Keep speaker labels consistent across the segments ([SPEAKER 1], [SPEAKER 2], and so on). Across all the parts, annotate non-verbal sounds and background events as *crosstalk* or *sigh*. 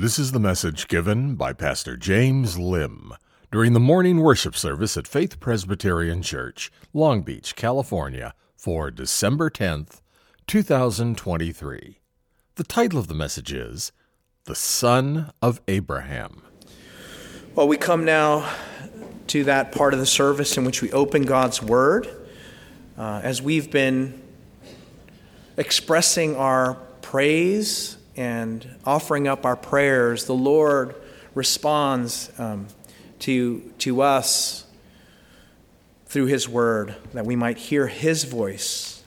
[SPEAKER 1] This is the message given by Pastor James Lim during the morning worship service at Faith Presbyterian Church, Long Beach, California, for December 10th, 2023. The title of the message is The Son of Abraham.
[SPEAKER 2] Well, we come now to that part of the service in which we open God's Word. Uh, as we've been expressing our praise and offering up our prayers, the Lord responds um, to, to us through His Word, that we might hear His voice.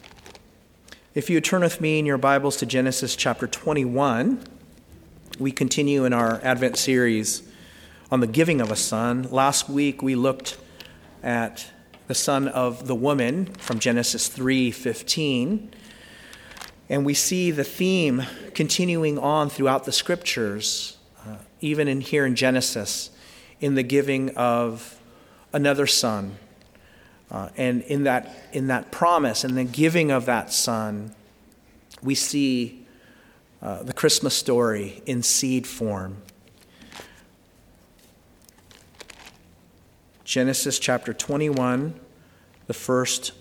[SPEAKER 2] If you turn with me in your Bibles to Genesis chapter 21, we continue in our Advent series on the giving of a son. Last week we looked at the son of the woman from Genesis 3:15. And we see the theme continuing on throughout the scriptures, uh, even in here in Genesis, in the giving of another son. Uh, and in that, in that promise and the giving of that son, we see uh, the Christmas story in seed form. Genesis chapter 21, the first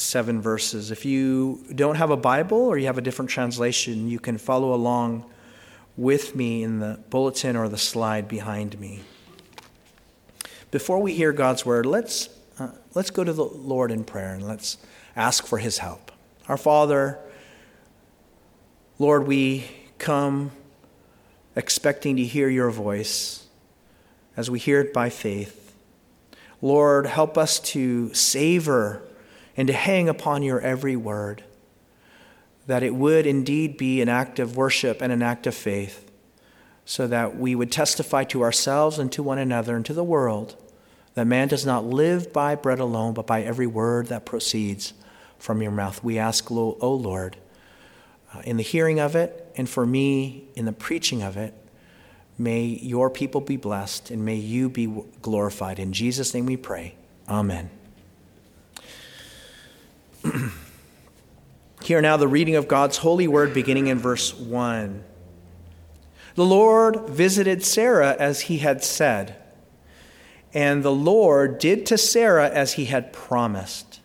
[SPEAKER 2] seven verses. If you don't have a Bible or you have a different translation, you can follow along with me in the bulletin or the slide behind me. Before we hear God's word, let's, uh, let's go to the Lord in prayer and let's ask for his help. Our Father, Lord, we come expecting to hear your voice as we hear it by faith. Lord, help us to savor and to hang upon your every word, that it would indeed be an act of worship and an act of faith, so that we would testify to ourselves and to one another and to the world that man does not live by bread alone, but by every word that proceeds from your mouth. We ask, O Lord, uh, in the hearing of it, and for me in the preaching of it, may your people be blessed and may you be glorified. In Jesus' name we pray. Amen. *clears throat* Hear now the reading of God's holy word beginning in verse 1. The Lord visited Sarah as he had said, and the Lord did to Sarah as he had promised.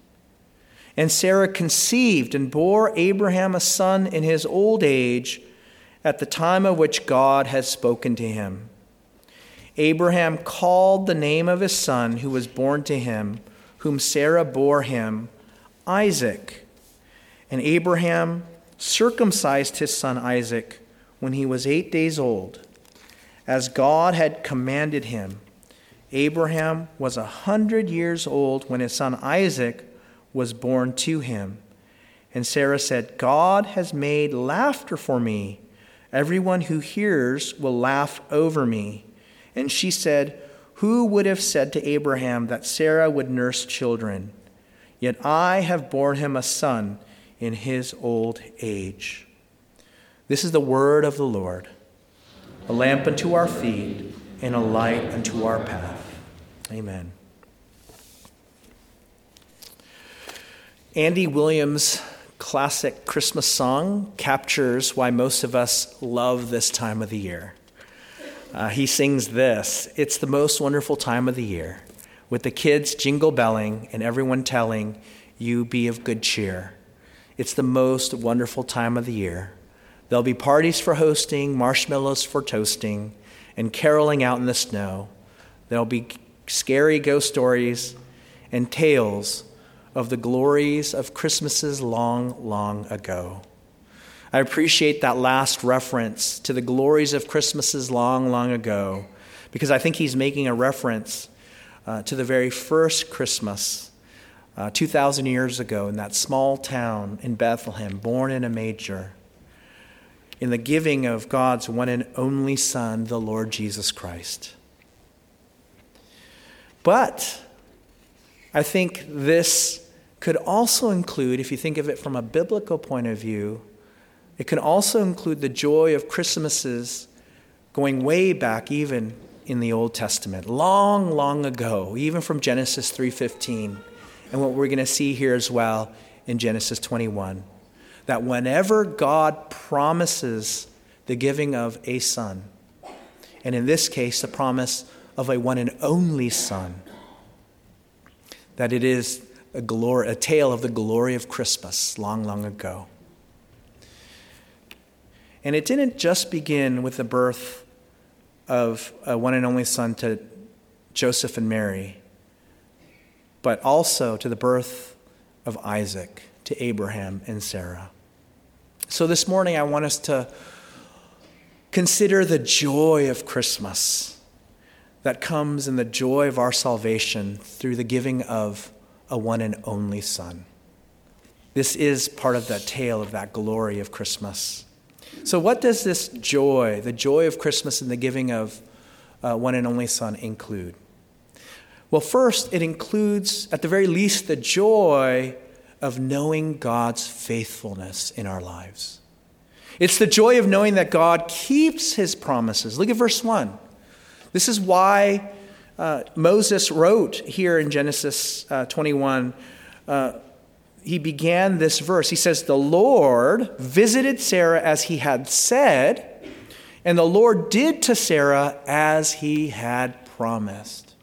[SPEAKER 2] And Sarah conceived and bore Abraham a son in his old age at the time of which God had spoken to him. Abraham called the name of his son who was born to him, whom Sarah bore him Isaac. And Abraham circumcised his son Isaac when he was eight days old, as God had commanded him. Abraham was a hundred years old when his son Isaac was born to him. And Sarah said, God has made laughter for me. Everyone who hears will laugh over me. And she said, Who would have said to Abraham that Sarah would nurse children? Yet I have borne him a son in his old age. This is the word of the Lord, a lamp unto our feet and a light unto our path. Amen. Andy Williams' classic Christmas song captures why most of us love this time of the year. Uh, he sings this It's the most wonderful time of the year with the kids jingle belling and everyone telling you be of good cheer. It's the most wonderful time of the year. There'll be parties for hosting, marshmallows for toasting, and caroling out in the snow. There'll be scary ghost stories and tales of the glories of Christmases long, long ago. I appreciate that last reference to the glories of Christmases long, long ago because I think he's making a reference uh, to the very first Christmas uh, 2,000 years ago in that small town in Bethlehem, born in a manger, in the giving of God's one and only Son, the Lord Jesus Christ. But I think this could also include, if you think of it from a biblical point of view, it can also include the joy of Christmases going way back even in the Old Testament, long, long ago, even from Genesis 3:15, and what we're going to see here as well in Genesis 21, that whenever God promises the giving of a son, and in this case, the promise of a one and only Son. That it is a, glory, a tale of the glory of Christmas long, long ago. And it didn't just begin with the birth of a one and only son to Joseph and Mary, but also to the birth of Isaac to Abraham and Sarah. So this morning, I want us to consider the joy of Christmas that comes in the joy of our salvation through the giving of a one and only Son. This is part of that tale of that glory of Christmas. So, what does this joy, the joy of Christmas and the giving of uh, one and only Son, include? Well, first, it includes, at the very least, the joy of knowing God's faithfulness in our lives. It's the joy of knowing that God keeps his promises. Look at verse 1. This is why uh, Moses wrote here in Genesis uh, 21. Uh, he began this verse. He says, The Lord visited Sarah as he had said, and the Lord did to Sarah as he had promised.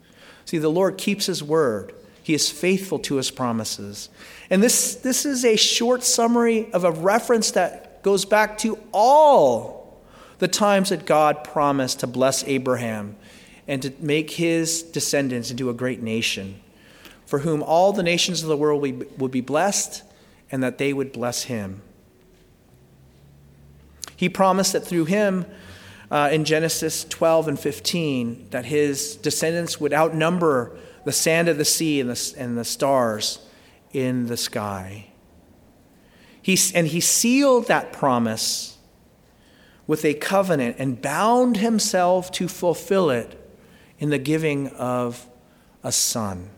[SPEAKER 2] See, the Lord keeps his word, he is faithful to his promises. And this, this is a short summary of a reference that goes back to all the times that God promised to bless Abraham and to make his descendants into a great nation for whom all the nations of the world would be blessed and that they would bless him. He promised that through him, uh, in Genesis 12 and 15, that his descendants would outnumber the sand of the sea and the, and the stars in the sky. He, and he sealed that promise with a covenant and bound himself to fulfill it in the giving of a son.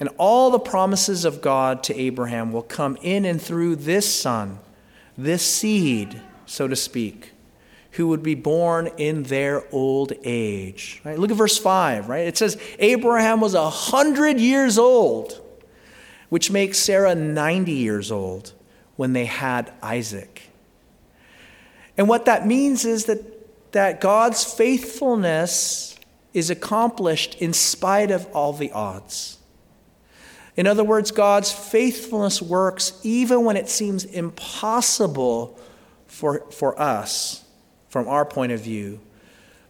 [SPEAKER 2] And all the promises of God to Abraham will come in and through this son, this seed, so to speak, who would be born in their old age. Right? Look at verse 5, right? It says, Abraham was a hundred years old, which makes Sarah 90 years old when they had Isaac. And what that means is that, that God's faithfulness is accomplished in spite of all the odds. In other words, God's faithfulness works even when it seems impossible for, for us from our point of view.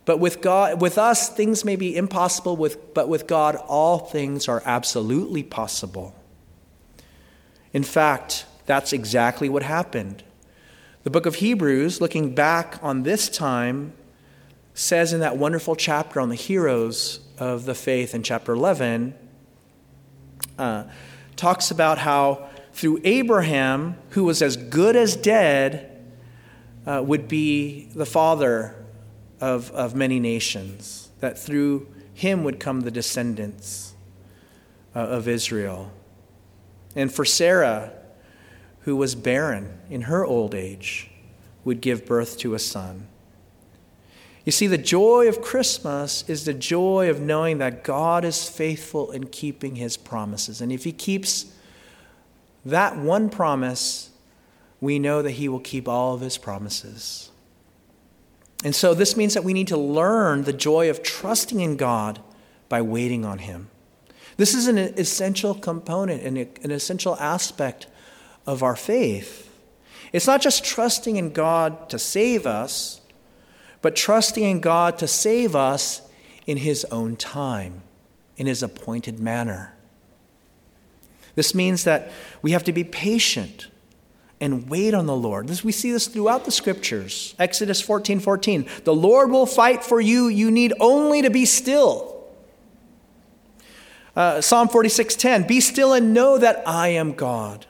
[SPEAKER 2] But with God, with us, things may be impossible, with, but with God, all things are absolutely possible. In fact, that's exactly what happened. The book of Hebrews, looking back on this time, says in that wonderful chapter on the heroes of the faith in chapter 11 uh, talks about how through Abraham, who was as good as dead, uh, would be the father of, of many nations, that through him would come the descendants uh, of Israel. And for Sarah, who was barren in her old age, would give birth to a son. You see, the joy of Christmas is the joy of knowing that God is faithful in keeping his promises. And if he keeps that one promise, we know that he will keep all of his promises. And so this means that we need to learn the joy of trusting in God by waiting on him. This is an essential component and an essential aspect of our faith. It's not just trusting in God to save us but trusting in God to save us in His own time, in His appointed manner. This means that we have to be patient and wait on the Lord. This, we see this throughout the scriptures. Exodus 14 14. The Lord will fight for you. You need only to be still. Uh, Psalm 46 10. Be still and know that I am God.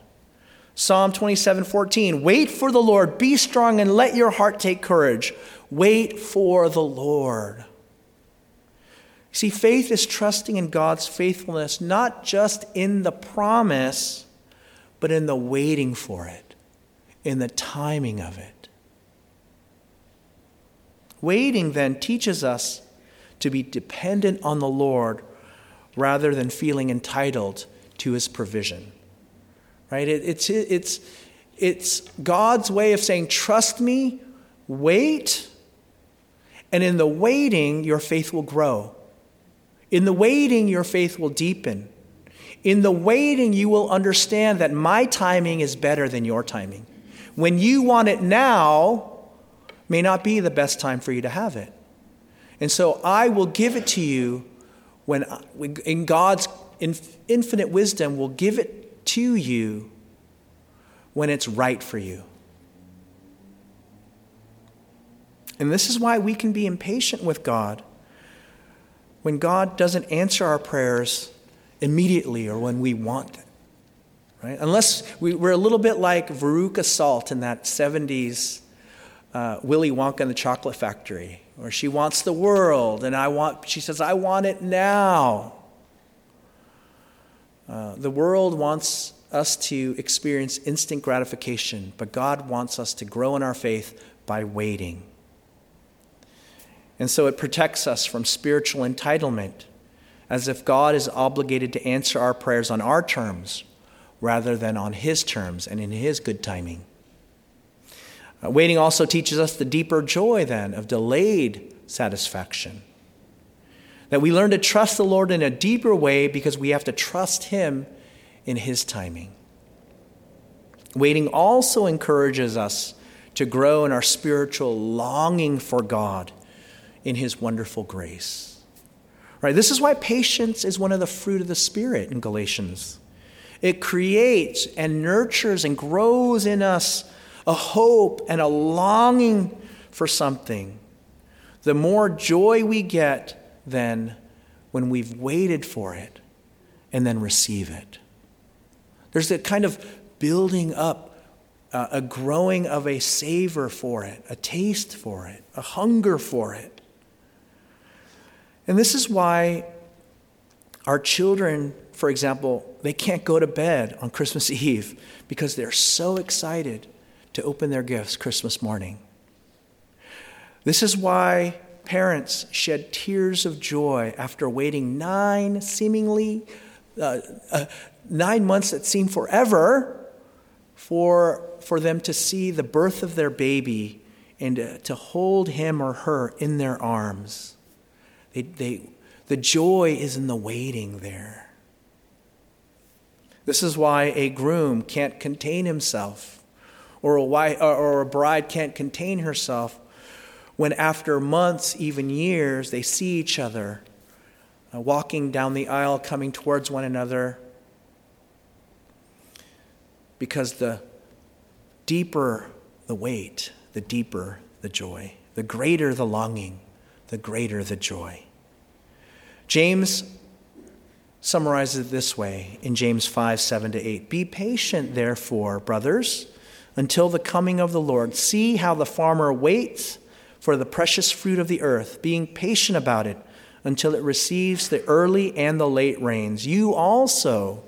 [SPEAKER 2] Psalm 27 14. Wait for the Lord. Be strong and let your heart take courage. Wait for the Lord. See, faith is trusting in God's faithfulness, not just in the promise, but in the waiting for it, in the timing of it. Waiting then teaches us to be dependent on the Lord rather than feeling entitled to his provision. Right? It, it's, it's, it's God's way of saying, trust me, wait, And in the waiting, your faith will grow. In the waiting, your faith will deepen. In the waiting, you will understand that my timing is better than your timing. When you want it now, may not be the best time for you to have it. And so I will give it to you when, in God's infinite wisdom, will give it to you when it's right for you. And this is why we can be impatient with God when God doesn't answer our prayers immediately or when we want it. Right? Unless we, are a little bit like Veruca Salt in that 70s uh, Willy Wonka and the Chocolate Factory, where she wants the world, and I want, she says, I want it now. Uh, the world wants us to experience instant gratification, but God wants us to grow in our faith by waiting. And so it protects us from spiritual entitlement, as if God is obligated to answer our prayers on our terms rather than on His terms and in His good timing. Uh, waiting also teaches us the deeper joy, then, of delayed satisfaction. That we learn to trust the Lord in a deeper way because we have to trust Him in His timing. Waiting also encourages us to grow in our spiritual longing for God in his wonderful grace. Right? This is why patience is one of the fruit of the Spirit in Galatians. It creates and nurtures and grows in us a hope and a longing for something. The more joy we get then when we've waited for it and then receive it. There's a kind of building up, uh, a growing of a savor for it, a taste for it, a hunger for it. And this is why our children, for example, they can't go to bed on Christmas *laughs* Eve because they're so excited to open their gifts Christmas morning. This is why parents shed tears of joy after waiting nine, seemingly uh, uh, nine months that seem forever, for, for them to see the birth of their baby and uh, to hold him or her in their arms. They, they, the joy is in the waiting there. This is why a groom can't contain himself, or a, wife, or a bride can't contain herself when, after months, even years, they see each other uh, walking down the aisle, coming towards one another. Because the deeper the wait, the deeper the joy, the greater the longing the greater the joy. James summarizes it this way in James 5 7 to 8. Be patient, therefore, brothers, until the coming of the Lord. See how the farmer waits for the precious fruit of the earth, being patient about it until it receives the early and the late rains. You also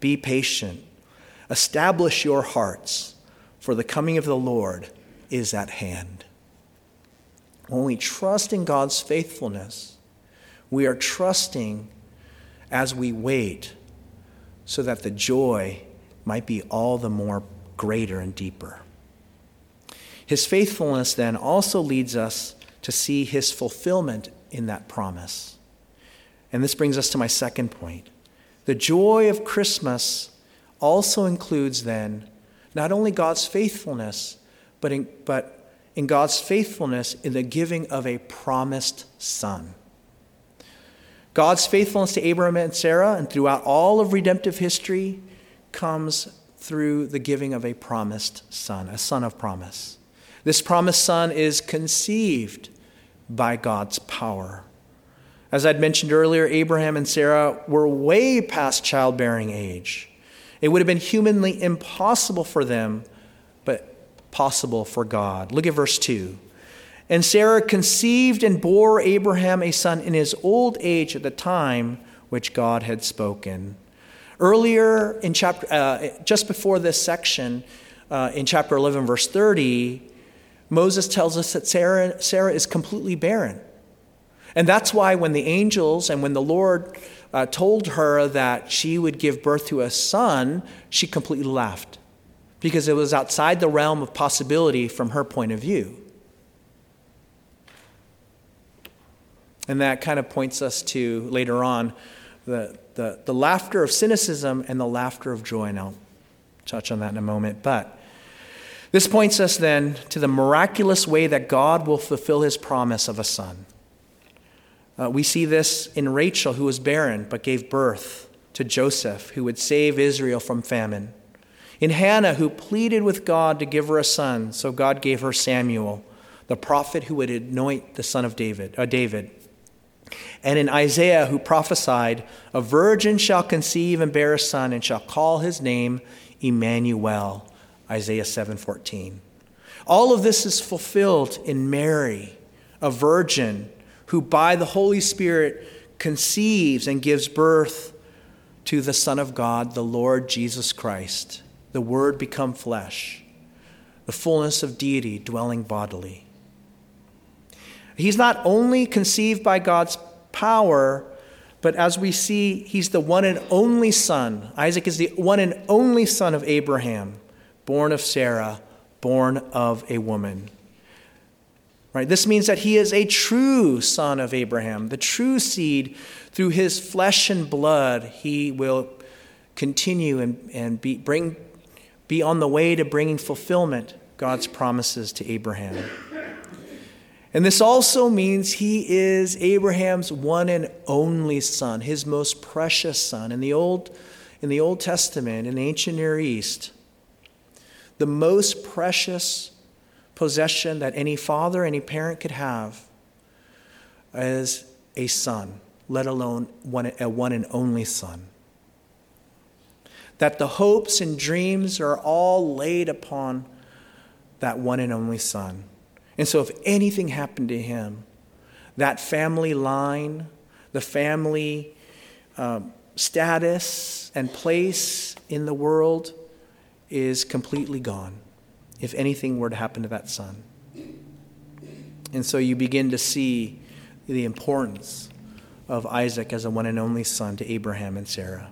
[SPEAKER 2] be patient. Establish your hearts, for the coming of the Lord is at hand. When we trust in God's faithfulness, we are trusting as we wait so that the joy might be all the more greater and deeper. His faithfulness then also leads us to see his fulfillment in that promise. And this brings us to my second point. The joy of Christmas also includes then not only God's faithfulness, but in, but in God's faithfulness in the giving of a promised son. God's faithfulness to Abraham and Sarah and throughout all of redemptive history comes through the giving of a promised son, a son of promise. This promised son is conceived by God's power. As I'd mentioned earlier, Abraham and Sarah were way past childbearing age. It would have been humanly impossible for them but possible for God. Look at verse 2. And Sarah conceived and bore Abraham a son in his old age at the time which God had spoken. Earlier in chapter, uh, just before this section, uh, in chapter 11, verse 30, Moses tells us that Sarah, Sarah is completely barren. And that's why when the angels and when the Lord uh, told her that she would give birth to a son, she completely laughed because it was outside the realm of possibility from her point of view. And that kind of points us to later on the, the, the laughter of cynicism and the laughter of joy. And I'll touch on that in a moment. But this points us then to the miraculous way that God will fulfill his promise of a son. Uh, we see this in Rachel, who was barren but gave birth to Joseph, who would save Israel from famine. In Hannah, who pleaded with God to give her a son, so God gave her Samuel, the prophet who would anoint the son of David. Uh, David. And in Isaiah, who prophesied, A virgin shall conceive and bear a son, and shall call his name Emmanuel. Isaiah 7:14. All of this is fulfilled in Mary, a virgin who by the Holy Spirit conceives and gives birth to the Son of God, the Lord Jesus Christ, the Word become flesh, the fullness of deity dwelling bodily. He's not only conceived by God's power, but as we see, he's the one and only son. Isaac is the one and only son of Abraham born of Sarah, born of a woman. Right? This means that he is a true son of Abraham, the true seed. Through his flesh and blood, he will continue and, and be, bring, be on the way to bringing fulfillment God's promises to Abraham. And this also means he is Abraham's one and only son, his most precious son. In the Old, in the Old Testament, in the ancient Near East, the most precious possession that any father, any parent could have is a son, let alone one, a one and only son. That the hopes and dreams are all laid upon that one and only son. And so, if anything happened to him, that family line, the family um, status and place in the world, is completely gone if anything were to happen to that son. And so you begin to see the importance of Isaac as a one and only son to Abraham and Sarah.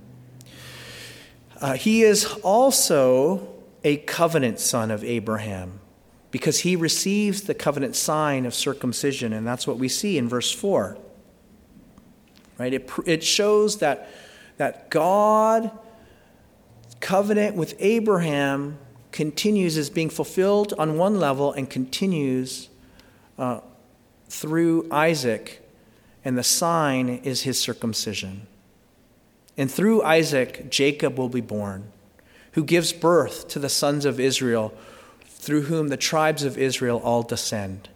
[SPEAKER 2] Uh, he is also a covenant son of Abraham because he receives the covenant sign of circumcision, and that's what we see in verse 4. Right? It, it shows that, that God covenant with Abraham continues as being fulfilled on one level and continues uh, through Isaac, and the sign is his circumcision. And through Isaac, Jacob will be born, who gives birth to the sons of Israel, through whom the tribes of Israel all descend.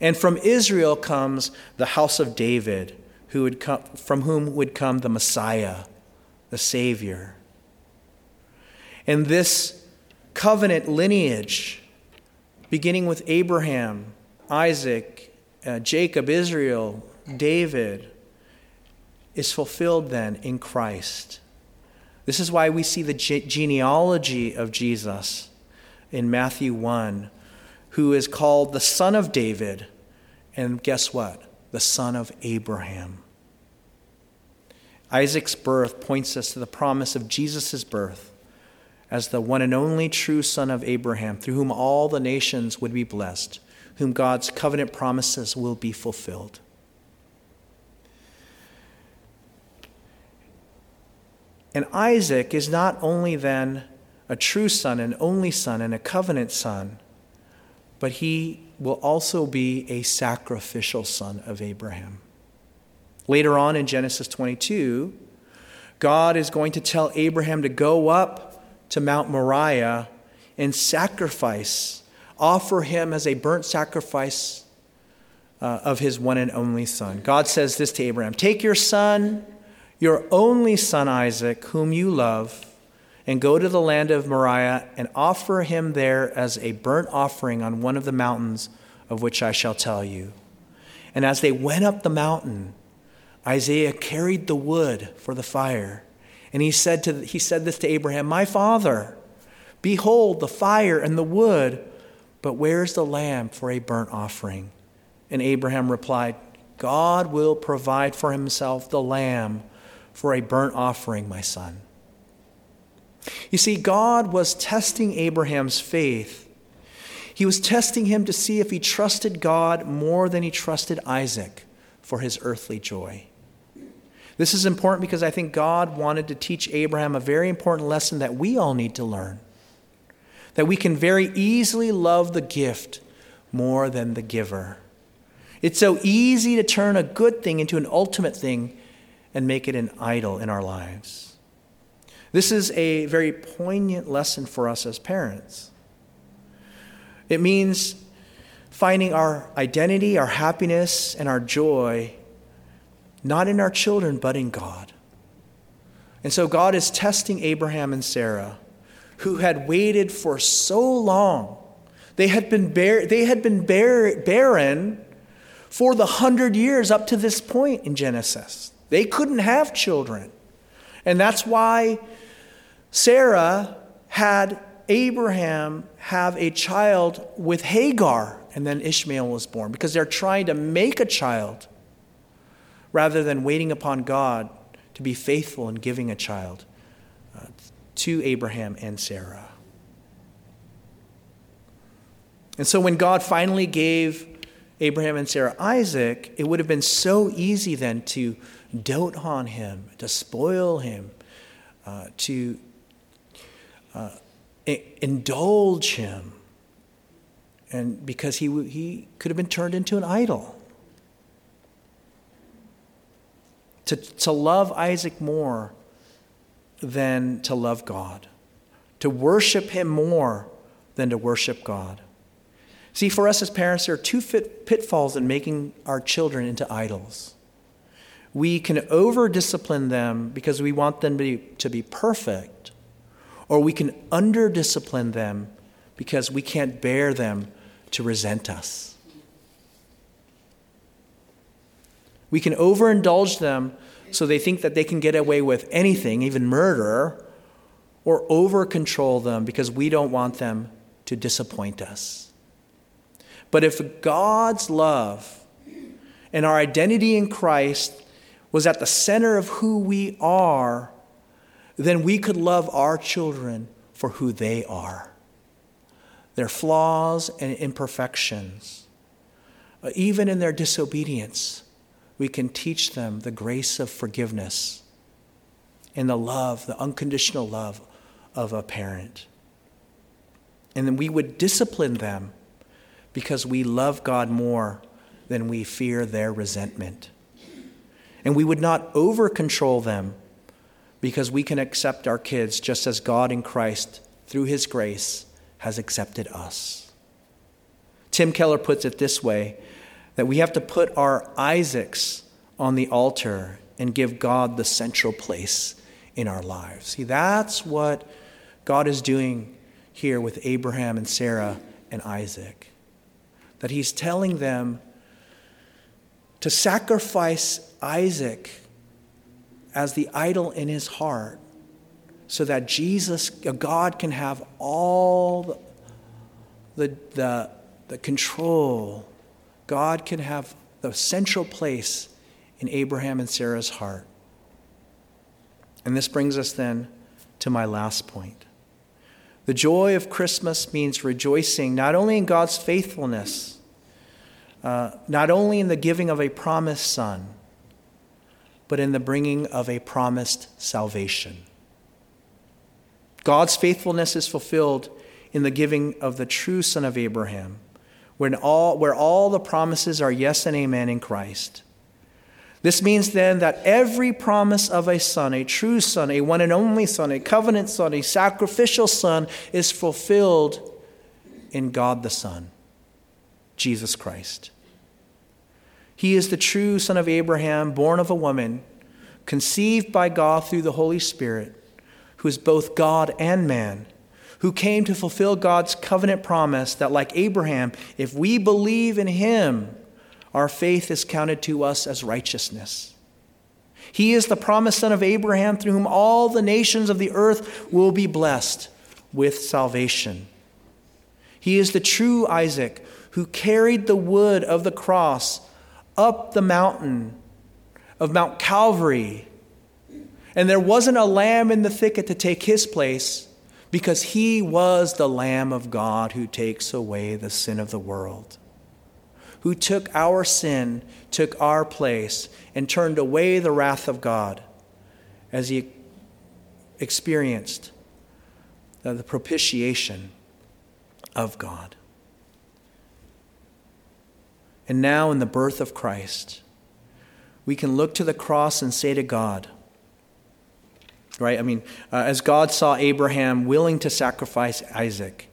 [SPEAKER 2] And from Israel comes the house of David, who would come, from whom would come the Messiah, the Savior. And this covenant lineage, beginning with Abraham, Isaac, uh, Jacob, Israel, David, is fulfilled then in Christ. This is why we see the ge- genealogy of Jesus in Matthew 1, who is called the son of David, and guess what? The son of Abraham. Isaac's birth points us to the promise of Jesus' birth as the one and only true son of Abraham, through whom all the nations would be blessed, whom God's covenant promises will be fulfilled. And Isaac is not only then a true son, an only son, and a covenant son, but he will also be a sacrificial son of Abraham. Later on in Genesis 22, God is going to tell Abraham to go up to Mount Moriah and sacrifice, offer him as a burnt sacrifice uh, of his one and only son. God says this to Abraham Take your son, your only son Isaac, whom you love, and go to the land of Moriah and offer him there as a burnt offering on one of the mountains of which I shall tell you. And as they went up the mountain, Isaiah carried the wood for the fire. And he said, to, he said this to Abraham My father, behold the fire and the wood, but where's the lamb for a burnt offering? And Abraham replied, God will provide for himself the lamb for a burnt offering, my son. You see, God was testing Abraham's faith. He was testing him to see if he trusted God more than he trusted Isaac, for his earthly joy. This is important because I think God wanted to teach Abraham a very important lesson that we all need to learn. That we can very easily love the gift more than the giver. It's so easy to turn a good thing into an ultimate thing and make it an idol in our lives. This is a very poignant lesson for us as parents. It means finding our identity, our happiness, and our joy not in our children, but in God. And so God is testing Abraham and Sarah, who had waited for so long. They had been, bar- they had been bar- barren for the hundred years up to this point in Genesis. They couldn't have children. And that's why Sarah had Abraham have a child with Hagar, and then Ishmael was born, because they're trying to make a child rather than waiting upon God to be faithful in giving a child uh, to Abraham and Sarah. And so when God finally gave Abraham and Sarah Isaac, it would have been so easy then to dote on him, to spoil him, uh, to uh, indulge him, and because he, he could have been turned into an idol. to, to love Isaac more than to love God, to worship him more than to worship God. See, for us as parents, there are two pitfalls in making our children into idols. We can over discipline them because we want them to be, to be perfect, or we can under discipline them because we can't bear them to resent us. We can overindulge them so they think that they can get away with anything, even murder, or over control them because we don't want them to disappoint us. But if God's love and our identity in Christ was at the center of who we are, then we could love our children for who they are their flaws and imperfections, uh, even in their disobedience we can teach them the grace of forgiveness and the love, the unconditional love of a parent. And then we would discipline them because we love God more than we fear their resentment. And we would not over control them because we can accept our kids just as God in Christ, through his grace, has accepted us. Tim Keller puts it this way that we have to put our Isaacs on the altar and give God the central place in our lives. See, that's what God is doing here with Abraham and Sarah and Isaac. That he's telling them to sacrifice Isaac as the idol in his heart so that Jesus, God, can have all the, the, the control God can have the central place in Abraham and Sarah's heart. And this brings us then to my last point. The joy of Christmas means rejoicing not only in God's faithfulness, uh, not only in the giving of a promised son, but in the bringing of a promised salvation. God's faithfulness is fulfilled in the giving of the true son of Abraham when all, where all the promises are yes and amen in Christ. This means then that every promise of a son, a true son, a one and only son, a covenant son, a sacrificial son, is fulfilled in God the Son, Jesus Christ. He is the true son of Abraham, born of a woman, conceived by God through the Holy Spirit, who is both God and man who came to fulfill God's covenant promise that, like Abraham, if we believe in him, our faith is counted to us as righteousness. He is the promised son of Abraham through whom all the nations of the earth will be blessed with salvation. He is the true Isaac who carried the wood of the cross up the mountain of Mount Calvary. And there wasn't a lamb in the thicket to take his place because he was the Lamb of God who takes away the sin of the world, who took our sin, took our place, and turned away the wrath of God as he experienced uh, the propitiation of God. And now, in the birth of Christ, we can look to the cross and say to God, right? I mean, uh, as God saw Abraham willing to sacrifice Isaac,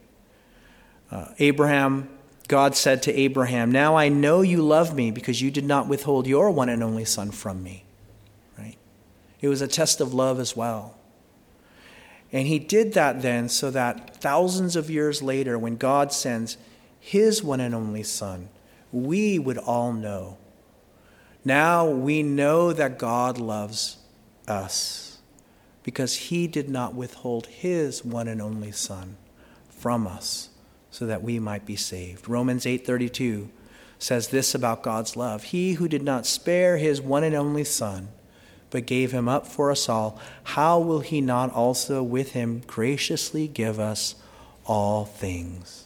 [SPEAKER 2] uh, Abraham, God said to Abraham, Now I know you love me because you did not withhold your one and only son from me, right? It was a test of love as well. And he did that then so that thousands of years later, when God sends his one and only son, we would all know. Now we know that God loves us because he did not withhold his one and only son from us so that we might be saved. Romans 8:32 says this about God's love. He who did not spare his one and only son, but gave him up for us all, how will he not also with him graciously give us all things?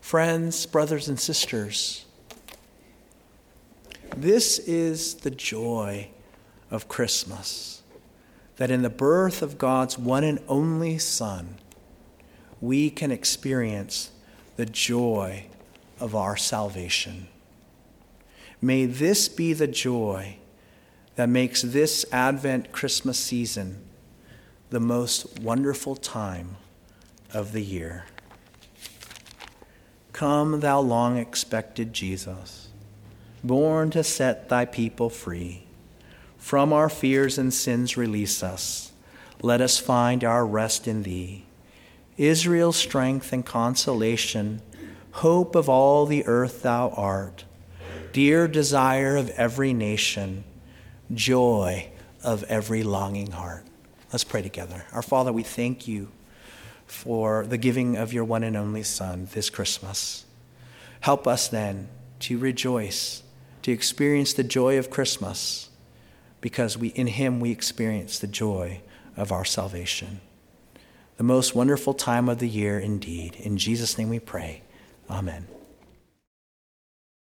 [SPEAKER 2] Friends, brothers, and sisters, this is the joy of Christmas that in the birth of God's one and only Son, we can experience the joy of our salvation. May this be the joy that makes this Advent Christmas season the most wonderful time of the year. Come, thou long expected Jesus, born to set thy people free. From our fears and sins release us. Let us find our rest in thee. Israel's strength and consolation, hope of all the earth thou art, dear desire of every nation joy of every longing heart. Let's pray together. Our Father, we thank you for the giving of your one and only Son this Christmas. Help us then to rejoice, to experience the joy of Christmas, because we, in Him we experience the joy of our salvation. The most wonderful time of the year indeed. In Jesus' name we pray. Amen.